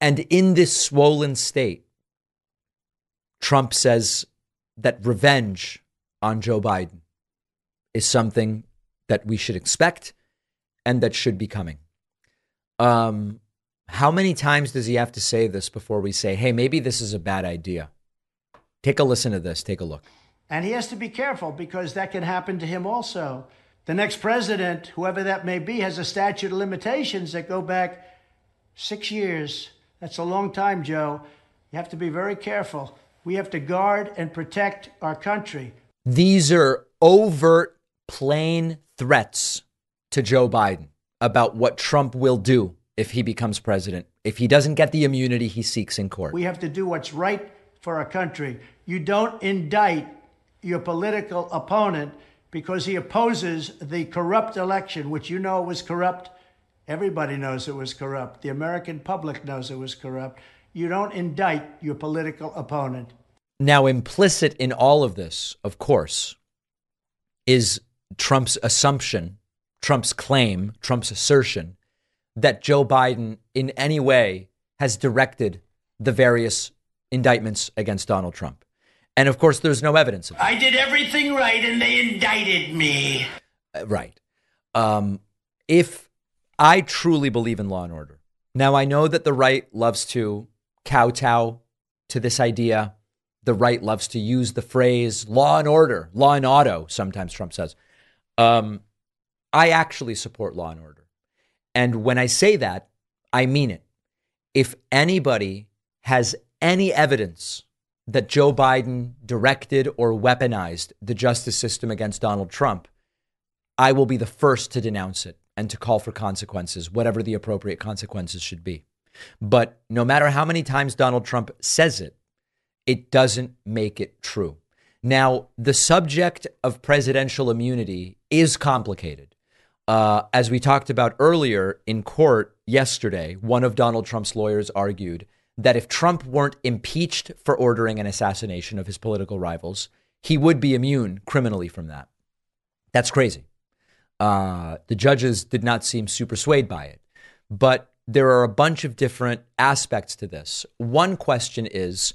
And in this swollen state, Trump says that revenge on Joe Biden is something that we should expect and that should be coming. Um, how many times does he have to say this before we say, hey, maybe this is a bad idea? Take a listen to this. Take a look. And he has to be careful because that can happen to him also. The next president, whoever that may be, has a statute of limitations that go back six years. That's a long time, Joe. You have to be very careful. We have to guard and protect our country. These are overt, plain threats to Joe Biden about what Trump will do if he becomes president, if he doesn't get the immunity he seeks in court. We have to do what's right for our country. You don't indict your political opponent because he opposes the corrupt election, which you know was corrupt. Everybody knows it was corrupt. The American public knows it was corrupt. You don't indict your political opponent. Now, implicit in all of this, of course, is Trump's assumption, Trump's claim, Trump's assertion that Joe Biden in any way has directed the various indictments against Donald Trump. And of course, there's no evidence of that. I did everything right and they indicted me. Uh, right. Um, if I truly believe in law and order, now I know that the right loves to kowtow to this idea. The right loves to use the phrase law and order, law and auto, sometimes Trump says. Um, I actually support law and order. And when I say that, I mean it. If anybody has any evidence that Joe Biden directed or weaponized the justice system against Donald Trump, I will be the first to denounce it and to call for consequences, whatever the appropriate consequences should be. But no matter how many times Donald Trump says it, it doesn't make it true. Now, the subject of presidential immunity is complicated. Uh, as we talked about earlier in court yesterday, one of Donald Trump's lawyers argued that if Trump weren't impeached for ordering an assassination of his political rivals, he would be immune criminally from that. That's crazy. Uh, the judges did not seem super swayed by it. But there are a bunch of different aspects to this. One question is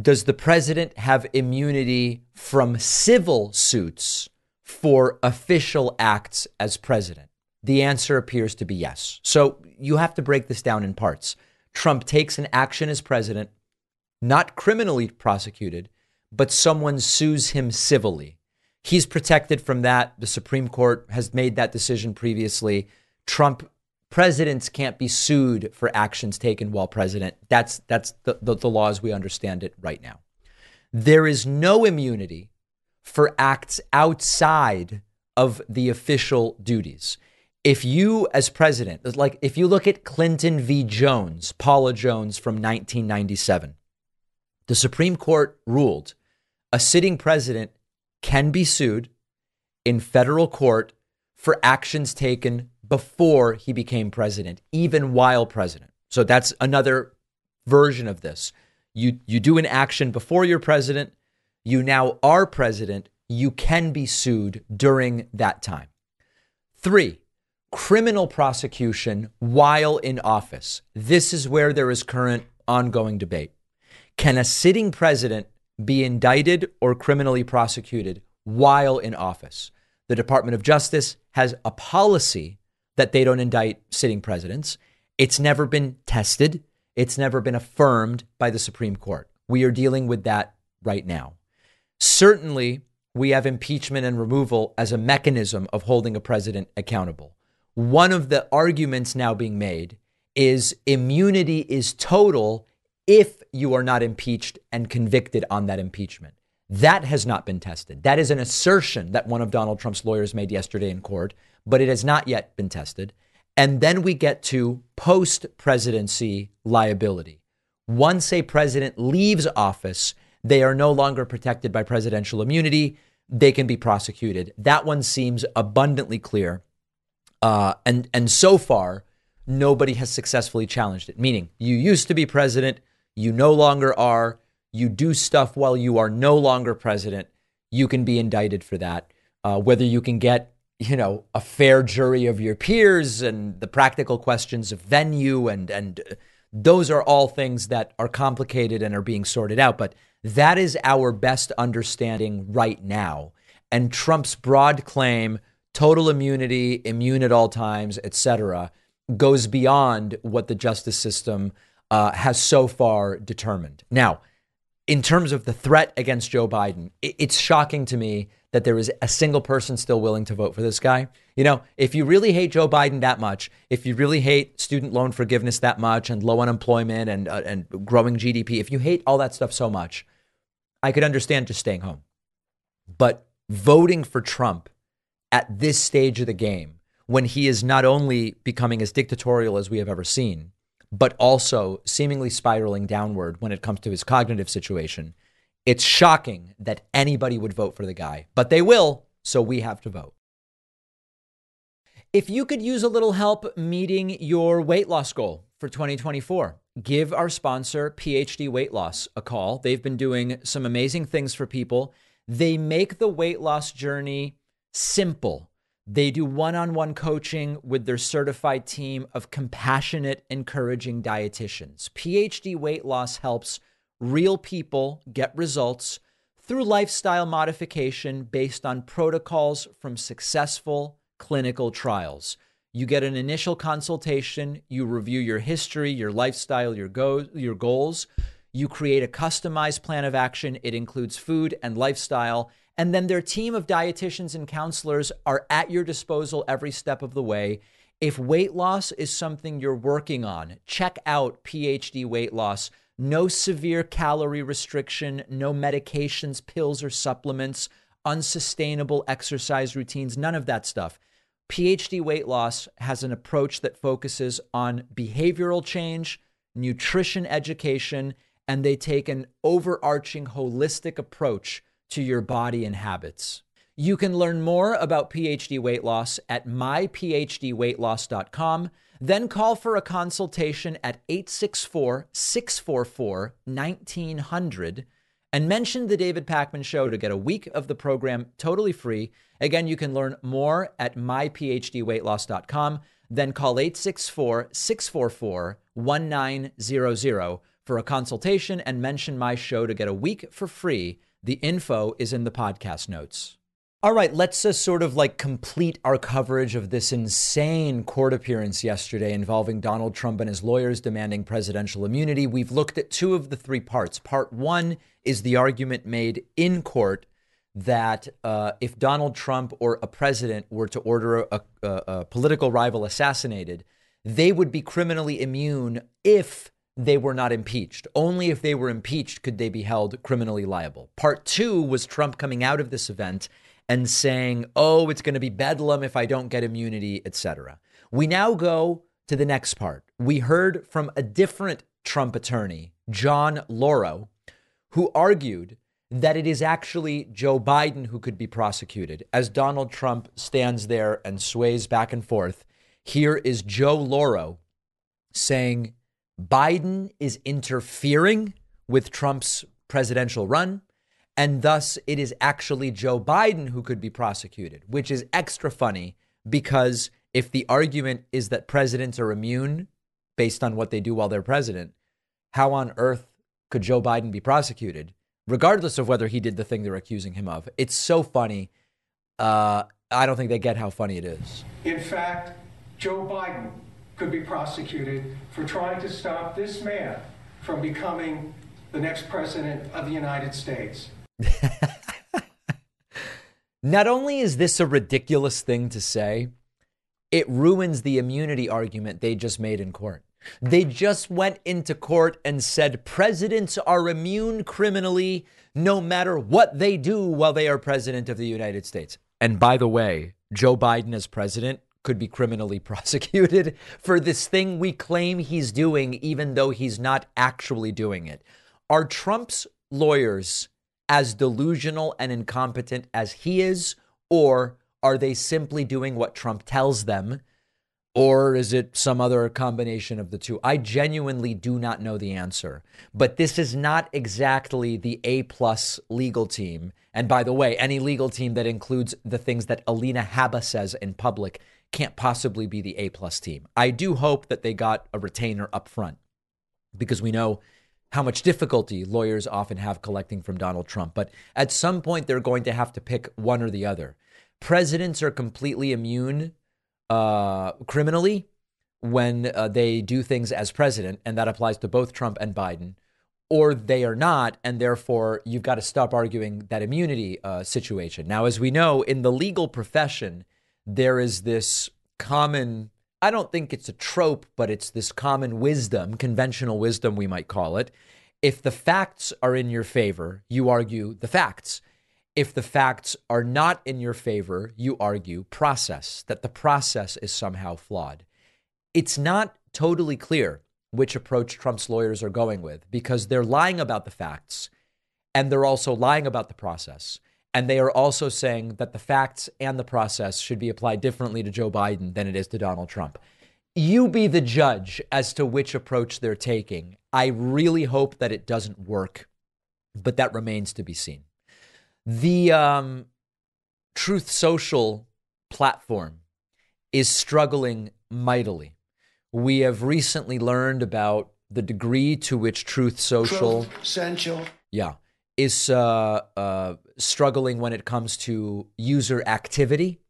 Does the president have immunity from civil suits for official acts as president? The answer appears to be yes. So you have to break this down in parts. Trump takes an action as president, not criminally prosecuted, but someone sues him civilly. He's protected from that. The Supreme Court has made that decision previously. Trump presidents can't be sued for actions taken while president. That's that's the, the, the law as we understand it right now. There is no immunity for acts outside of the official duties if you, as president, like if you look at Clinton v. Jones, Paula Jones from 1997, the Supreme Court ruled a sitting president can be sued in federal court for actions taken before he became president, even while president. So that's another version of this. You you do an action before you're president, you now are president, you can be sued during that time. 3 criminal prosecution while in office. This is where there is current ongoing debate. Can a sitting president be indicted or criminally prosecuted while in office? The Department of Justice has a policy that they don't indict sitting presidents. It's never been tested, it's never been affirmed by the Supreme Court. We are dealing with that right now. Certainly, we have impeachment and removal as a mechanism of holding a president accountable one of the arguments now being made is immunity is total if you are not impeached and convicted on that impeachment. That has not been tested. That is an assertion that one of Donald Trump's lawyers made yesterday in court, but it has not yet been tested. And then we get to post presidency liability. Once a president leaves office, they are no longer protected by presidential immunity. They can be prosecuted. That one seems abundantly clear. Uh, and and so far, nobody has successfully challenged it. Meaning, you used to be president, you no longer are. You do stuff while you are no longer president. You can be indicted for that. Uh, whether you can get you know a fair jury of your peers and the practical questions of venue and and those are all things that are complicated and are being sorted out. But that is our best understanding right now. And Trump's broad claim total immunity immune at all times etc goes beyond what the justice system uh, has so far determined. Now in terms of the threat against Joe Biden it's shocking to me that there is a single person still willing to vote for this guy. You know, if you really hate Joe Biden that much, if you really hate student loan forgiveness that much and low unemployment and uh, and growing GDP, if you hate all that stuff so much, I could understand just staying home. But voting for Trump at this stage of the game, when he is not only becoming as dictatorial as we have ever seen, but also seemingly spiraling downward when it comes to his cognitive situation, it's shocking that anybody would vote for the guy, but they will, so we have to vote. If you could use a little help meeting your weight loss goal for 2024, give our sponsor, PhD Weight Loss, a call. They've been doing some amazing things for people. They make the weight loss journey simple. They do one on one coaching with their certified team of compassionate, encouraging dietitians. PhD Weight Loss helps real people get results through lifestyle modification based on protocols from successful clinical trials. You get an initial consultation, you review your history, your lifestyle, your go- your goals. You create a customized plan of action. It includes food and lifestyle, and then their team of dietitians and counselors are at your disposal every step of the way. If weight loss is something you're working on, check out PhD Weight Loss no severe calorie restriction, no medications, pills, or supplements, unsustainable exercise routines, none of that stuff. PhD weight loss has an approach that focuses on behavioral change, nutrition education, and they take an overarching holistic approach to your body and habits. You can learn more about PhD weight loss at myphdweightloss.com. Then call for a consultation at 864 644 1900 and mention the David Pakman Show to get a week of the program totally free. Again, you can learn more at myphdweightloss.com. Then call 864 644 1900 for a consultation and mention my show to get a week for free. The info is in the podcast notes. All right, let's uh, sort of like complete our coverage of this insane court appearance yesterday involving Donald Trump and his lawyers demanding presidential immunity. We've looked at two of the three parts. Part one is the argument made in court that uh, if Donald Trump or a president were to order a, a, a political rival assassinated, they would be criminally immune if they were not impeached. Only if they were impeached could they be held criminally liable. Part two was Trump coming out of this event and saying, oh, it's going to be bedlam if I don't get immunity, etc. We now go to the next part. We heard from a different Trump attorney, John Lauro, who argued that it is actually Joe Biden who could be prosecuted. As Donald Trump stands there and sways back and forth, here is Joe Lauro saying Biden is interfering with Trump's presidential run. And thus, it is actually Joe Biden who could be prosecuted, which is extra funny because if the argument is that presidents are immune based on what they do while they're president, how on earth could Joe Biden be prosecuted, regardless of whether he did the thing they're accusing him of? It's so funny. Uh, I don't think they get how funny it is. In fact, Joe Biden could be prosecuted for trying to stop this man from becoming the next president of the United States. Not only is this a ridiculous thing to say, it ruins the immunity argument they just made in court. They just went into court and said presidents are immune criminally no matter what they do while they are president of the United States. And by the way, Joe Biden as president could be criminally prosecuted for this thing we claim he's doing, even though he's not actually doing it. Are Trump's lawyers as delusional and incompetent as he is, or are they simply doing what Trump tells them? Or is it some other combination of the two? I genuinely do not know the answer. But this is not exactly the A plus legal team. And by the way, any legal team that includes the things that Alina Habba says in public can't possibly be the A plus team. I do hope that they got a retainer up front because we know how much difficulty lawyers often have collecting from Donald Trump. But at some point, they're going to have to pick one or the other. Presidents are completely immune uh, criminally when uh, they do things as president, and that applies to both Trump and Biden, or they are not, and therefore you've got to stop arguing that immunity uh, situation. Now, as we know, in the legal profession, there is this common, I don't think it's a trope, but it's this common wisdom, conventional wisdom, we might call it. If the facts are in your favor, you argue the facts. If the facts are not in your favor, you argue process, that the process is somehow flawed. It's not totally clear which approach Trump's lawyers are going with because they're lying about the facts and they're also lying about the process. And they are also saying that the facts and the process should be applied differently to Joe Biden than it is to Donald Trump. You be the judge as to which approach they're taking. I really hope that it doesn't work, but that remains to be seen. The um, Truth Social platform is struggling mightily. We have recently learned about the degree to which Truth Social, Truth Central, yeah, is uh, uh, struggling when it comes to user activity.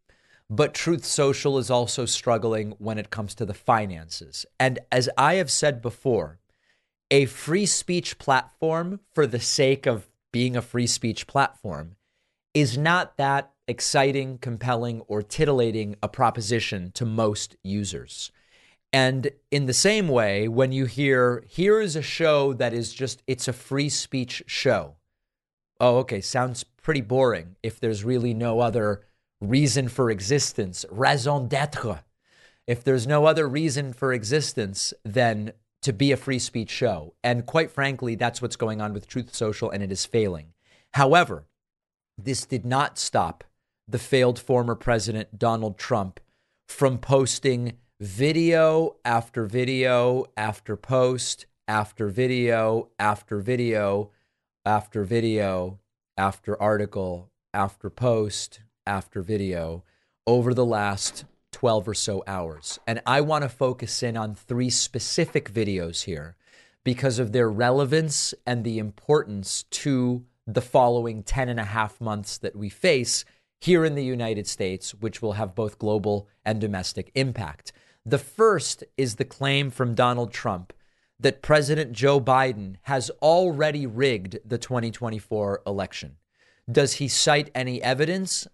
But Truth Social is also struggling when it comes to the finances. And as I have said before, a free speech platform for the sake of being a free speech platform is not that exciting, compelling, or titillating a proposition to most users. And in the same way, when you hear, here is a show that is just, it's a free speech show. Oh, okay, sounds pretty boring if there's really no other reason for existence, raison d'etre. If there's no other reason for existence than to be a free speech show. And quite frankly, that's what's going on with Truth Social, and it is failing. However, this did not stop the failed former president Donald Trump from posting video after video after post after video after video after video after article after post after video over the last 12 or so hours. And I want to focus in on three specific videos here because of their relevance and the importance to the following 10 and a half months that we face here in the United States, which will have both global and domestic impact. The first is the claim from Donald Trump that President Joe Biden has already rigged the 2024 election. Does he cite any evidence?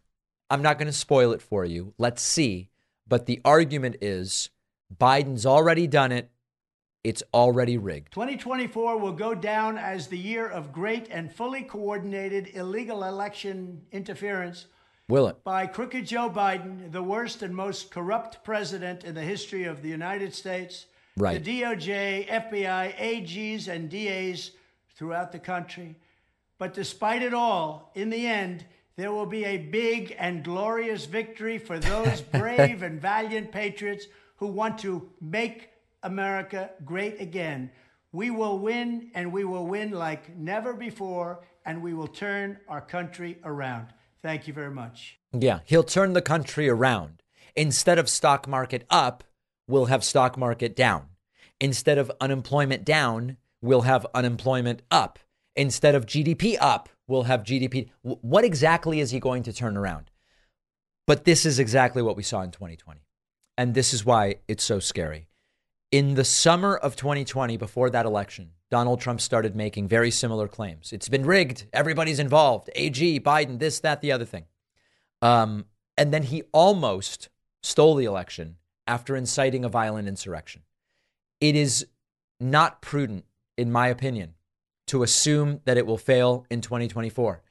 I'm not going to spoil it for you. Let's see. But the argument is Biden's already done it. It's already rigged. 2024 will go down as the year of great and fully coordinated illegal election interference Will it? by crooked Joe Biden, the worst and most corrupt president in the history of the United States. Right. The DOJ, FBI, AGs, and DAs throughout the country. But despite it all, in the end, there will be a big and glorious victory for those brave and valiant patriots who want to make America great again. We will win, and we will win like never before, and we will turn our country around. Thank you very much. Yeah, he'll turn the country around. Instead of stock market up, we'll have stock market down. Instead of unemployment down, we'll have unemployment up. Instead of GDP up, we'll have GDP. What exactly is he going to turn around? But this is exactly what we saw in 2020. And this is why it's so scary. In the summer of 2020, before that election, Donald Trump started making very similar claims. It's been rigged. Everybody's involved. AG, Biden, this, that, the other thing. Um, and then he almost stole the election after inciting a violent insurrection. It is not prudent, in my opinion, to assume that it will fail in 2024.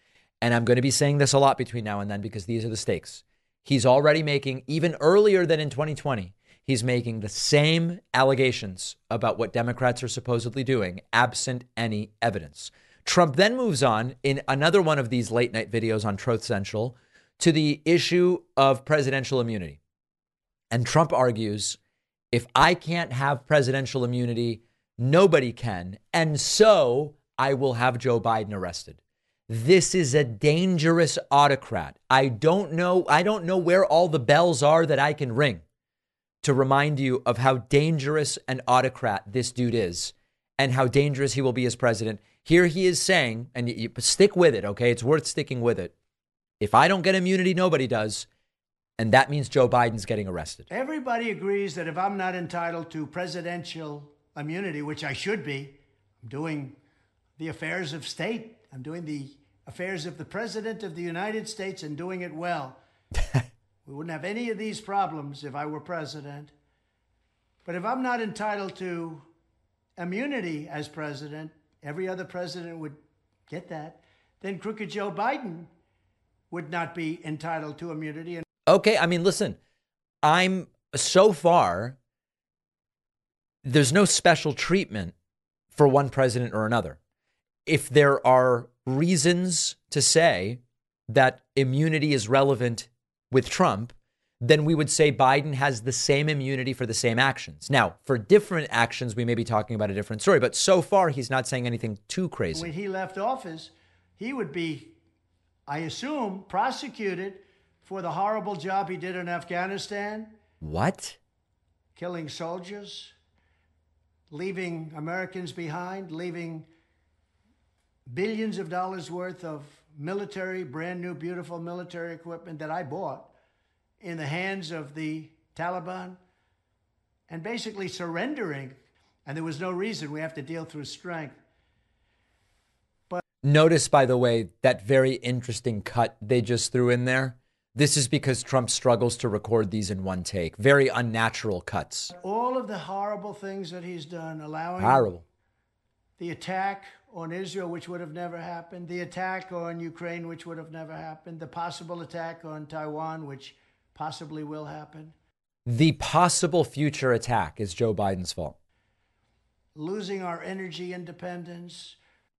And I'm going to be saying this a lot between now and then because these are the stakes. He's already making, even earlier than in 2020, he's making the same allegations about what Democrats are supposedly doing, absent any evidence. Trump then moves on in another one of these late night videos on Truth Central to the issue of presidential immunity. And Trump argues if I can't have presidential immunity, nobody can. And so I will have Joe Biden arrested. This is a dangerous autocrat. I don't know I don't know where all the bells are that I can ring to remind you of how dangerous an autocrat this dude is and how dangerous he will be as president. Here he is saying, and you, you stick with it, okay? It's worth sticking with it. If I don't get immunity, nobody does. And that means Joe Biden's getting arrested. Everybody agrees that if I'm not entitled to presidential immunity, which I should be, I'm doing the affairs of state, I'm doing the affairs of the President of the United States and doing it well. we wouldn't have any of these problems if I were president. But if I'm not entitled to immunity as president, every other president would get that, then crooked Joe Biden would not be entitled to immunity. And Okay, I mean, listen, I'm so far, there's no special treatment for one president or another. If there are reasons to say that immunity is relevant with Trump, then we would say Biden has the same immunity for the same actions. Now, for different actions, we may be talking about a different story, but so far he's not saying anything too crazy. when he left office, he would be, I assume, prosecuted for the horrible job he did in Afghanistan, What? killing soldiers, leaving Americans behind, leaving billions of dollars worth of military, brand new, beautiful military equipment that I bought in the hands of the Taliban, and basically surrendering. And there was no reason we have to deal through strength. But notice, by the way, that very interesting cut they just threw in there. This is because Trump struggles to record these in one take. Very unnatural cuts. All of the horrible things that he's done, allowing Horrible. the attack on Israel, which would have never happened, the attack on Ukraine, which would have never happened, the possible attack on Taiwan, which possibly will happen, The possible future attack is Joe Biden's fault. losing our energy independence.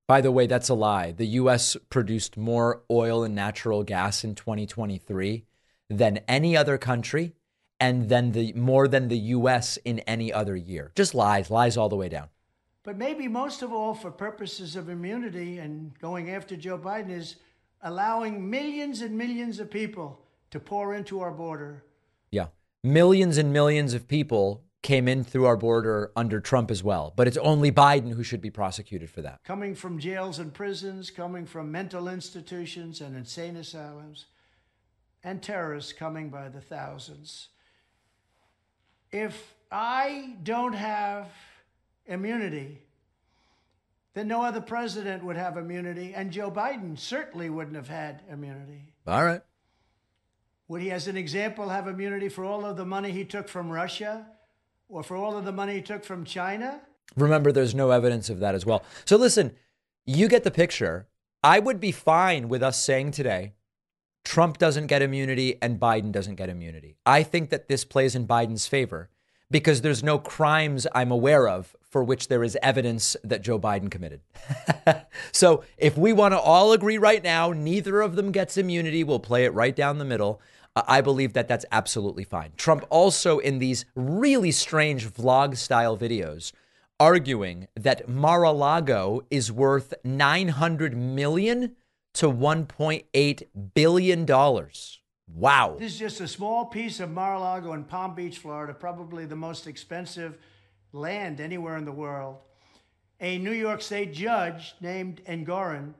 By the way, that's a lie. The US produced more oil and natural gas in 2023 than any other country and then the more than the US in any other year. Just lies, lies all the way down. But maybe most of all, for purposes of immunity and going after Joe Biden, is allowing millions and millions of people to pour into our border. Yeah. Millions and millions of people came in through our border under Trump as well, but it's only Biden who should be prosecuted for that. coming from jails and prisons, coming from mental institutions and insane asylums, and terrorists coming by the thousands. If I don't have immunity, then no other president would have immunity, and Joe Biden certainly wouldn't have had immunity. All right. Would he, as an example, have immunity for all of the money he took from Russia or for all of the money he took from China? Remember, there's no evidence of that as well. So listen, you get the picture. I would be fine with us saying today Trump doesn't get immunity and Biden doesn't get immunity. I think that this plays in Biden's favor because there's no crimes I'm aware of for which there is evidence that Joe Biden committed. so if we want to all agree right now, neither of them gets immunity, we'll play it right down the middle. I believe that that's absolutely fine. Trump also in these really strange vlog style videos arguing that Mar-a-Lago is worth 900 million to 1.8 billion dollars. Wow. This is just a small piece of Mar-a-Lago in Palm Beach, Florida, probably the most expensive land anywhere in the world. A New York State judge named Engoron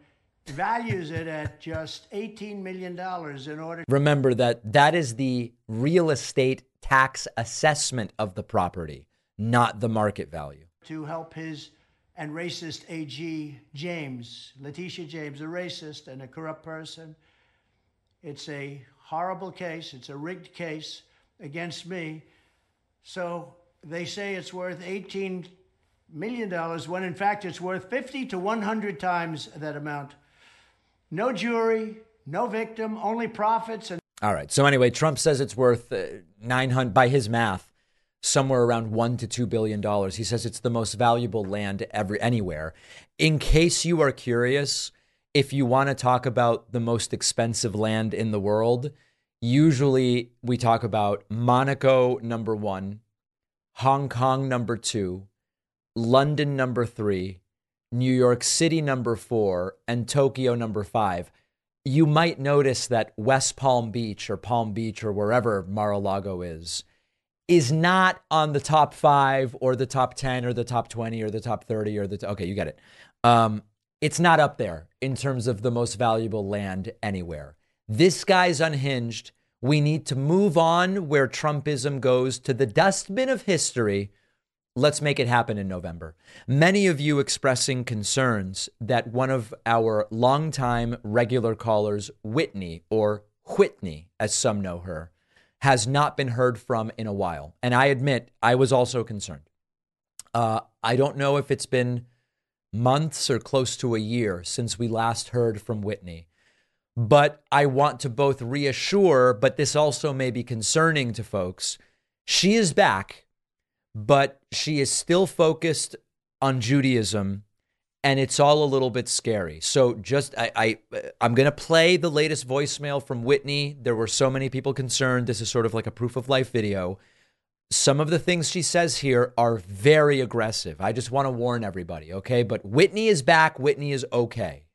values it at just $18 million in order Remember that that is the real estate tax assessment of the property, not the market value. to help his and racist AG James, Letitia James, a racist and a corrupt person. It's a horrible case. It's a rigged case against me. So they say it's worth 18 million dollars when in fact it's worth 50 to 100 times that amount. No jury, no victim, only profits and All right. So anyway, Trump says it's worth uh, 900 by his math, somewhere around 1 to 2 billion dollars. He says it's the most valuable land ever anywhere. In case you are curious, if you want to talk about the most expensive land in the world, usually we talk about Monaco number 1, Hong Kong number 2, London number 3, New York City number 4, and Tokyo number 5 you might notice that West Palm Beach or Palm Beach or wherever Mar-a-Lago is is not on the top five or the top 10 or the top 20 or the top 30 or the t- okay you get it. Um, it's not up there in terms of the most valuable land anywhere. This guy's unhinged. We need to move on where trumpism goes to the dustbin of history Let's make it happen in November. Many of you expressing concerns that one of our longtime regular callers, Whitney, or Whitney, as some know her, has not been heard from in a while. And I admit I was also concerned. Uh, I don't know if it's been months or close to a year since we last heard from Whitney. But I want to both reassure, but this also may be concerning to folks. She is back but she is still focused on Judaism and it's all a little bit scary. So just I, I I'm gonna play the latest voicemail from Whitney. There were so many people concerned. This is sort of like a proof of life video. Some of the things she says here are very aggressive. I just want to warn everybody, okay? But Whitney is back. Whitney is okay.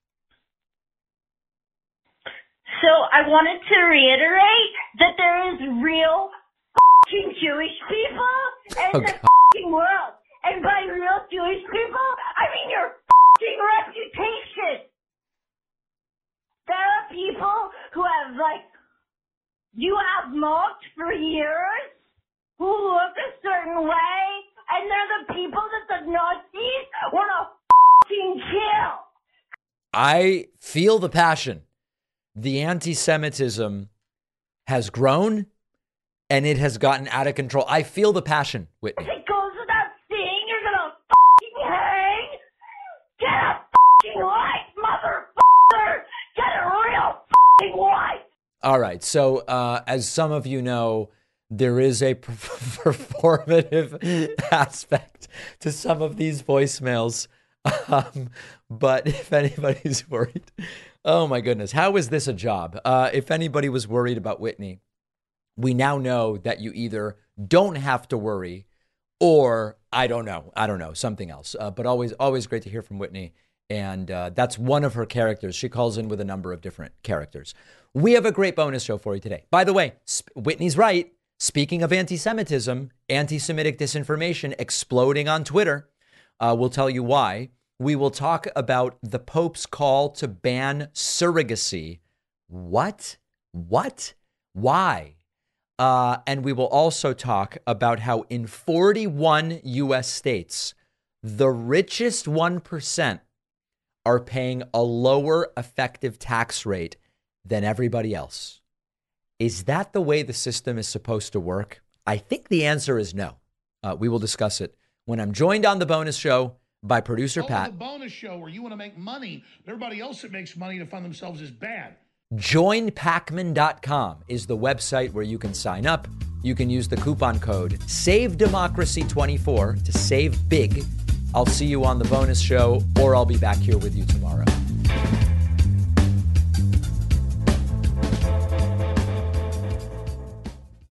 So I wanted to reiterate that there is real Jewish people and Oh, the God. fing world. And by real Jewish people, I mean your fing reputation. There are people who have like, you have mocked for years, who look a certain way, and they're the people that the Nazis want to fing kill. I feel the passion. The anti Semitism has grown and it has gotten out of control. I feel the passion, Whitney. If it goes without saying, you're gonna fucking hang. Get a fucking life, motherfucker. Get a real fucking life. All right. So, uh, as some of you know, there is a performative aspect to some of these voicemails. Um, but if anybody's worried, oh my goodness, how is this a job? Uh, if anybody was worried about Whitney, we now know that you either don't have to worry or I don't know, I don't know, something else. Uh, but always, always great to hear from Whitney. And uh, that's one of her characters. She calls in with a number of different characters. We have a great bonus show for you today. By the way, sp- Whitney's right. Speaking of anti Semitism, anti Semitic disinformation exploding on Twitter. Uh, we'll tell you why. We will talk about the Pope's call to ban surrogacy. What? What? Why? Uh, and we will also talk about how in 41 US states, the richest 1% are paying a lower effective tax rate than everybody else. Is that the way the system is supposed to work? I think the answer is no. Uh, we will discuss it when I'm joined on the bonus show by producer Oh, Pat. the bonus show where you want to make money, but everybody else that makes money to fund themselves is bad. JoinPakman.com is the website where you can sign up. You can use the coupon code SaveDemocracy24 to save big. I'll see you on the bonus show, or I'll be back here with you tomorrow.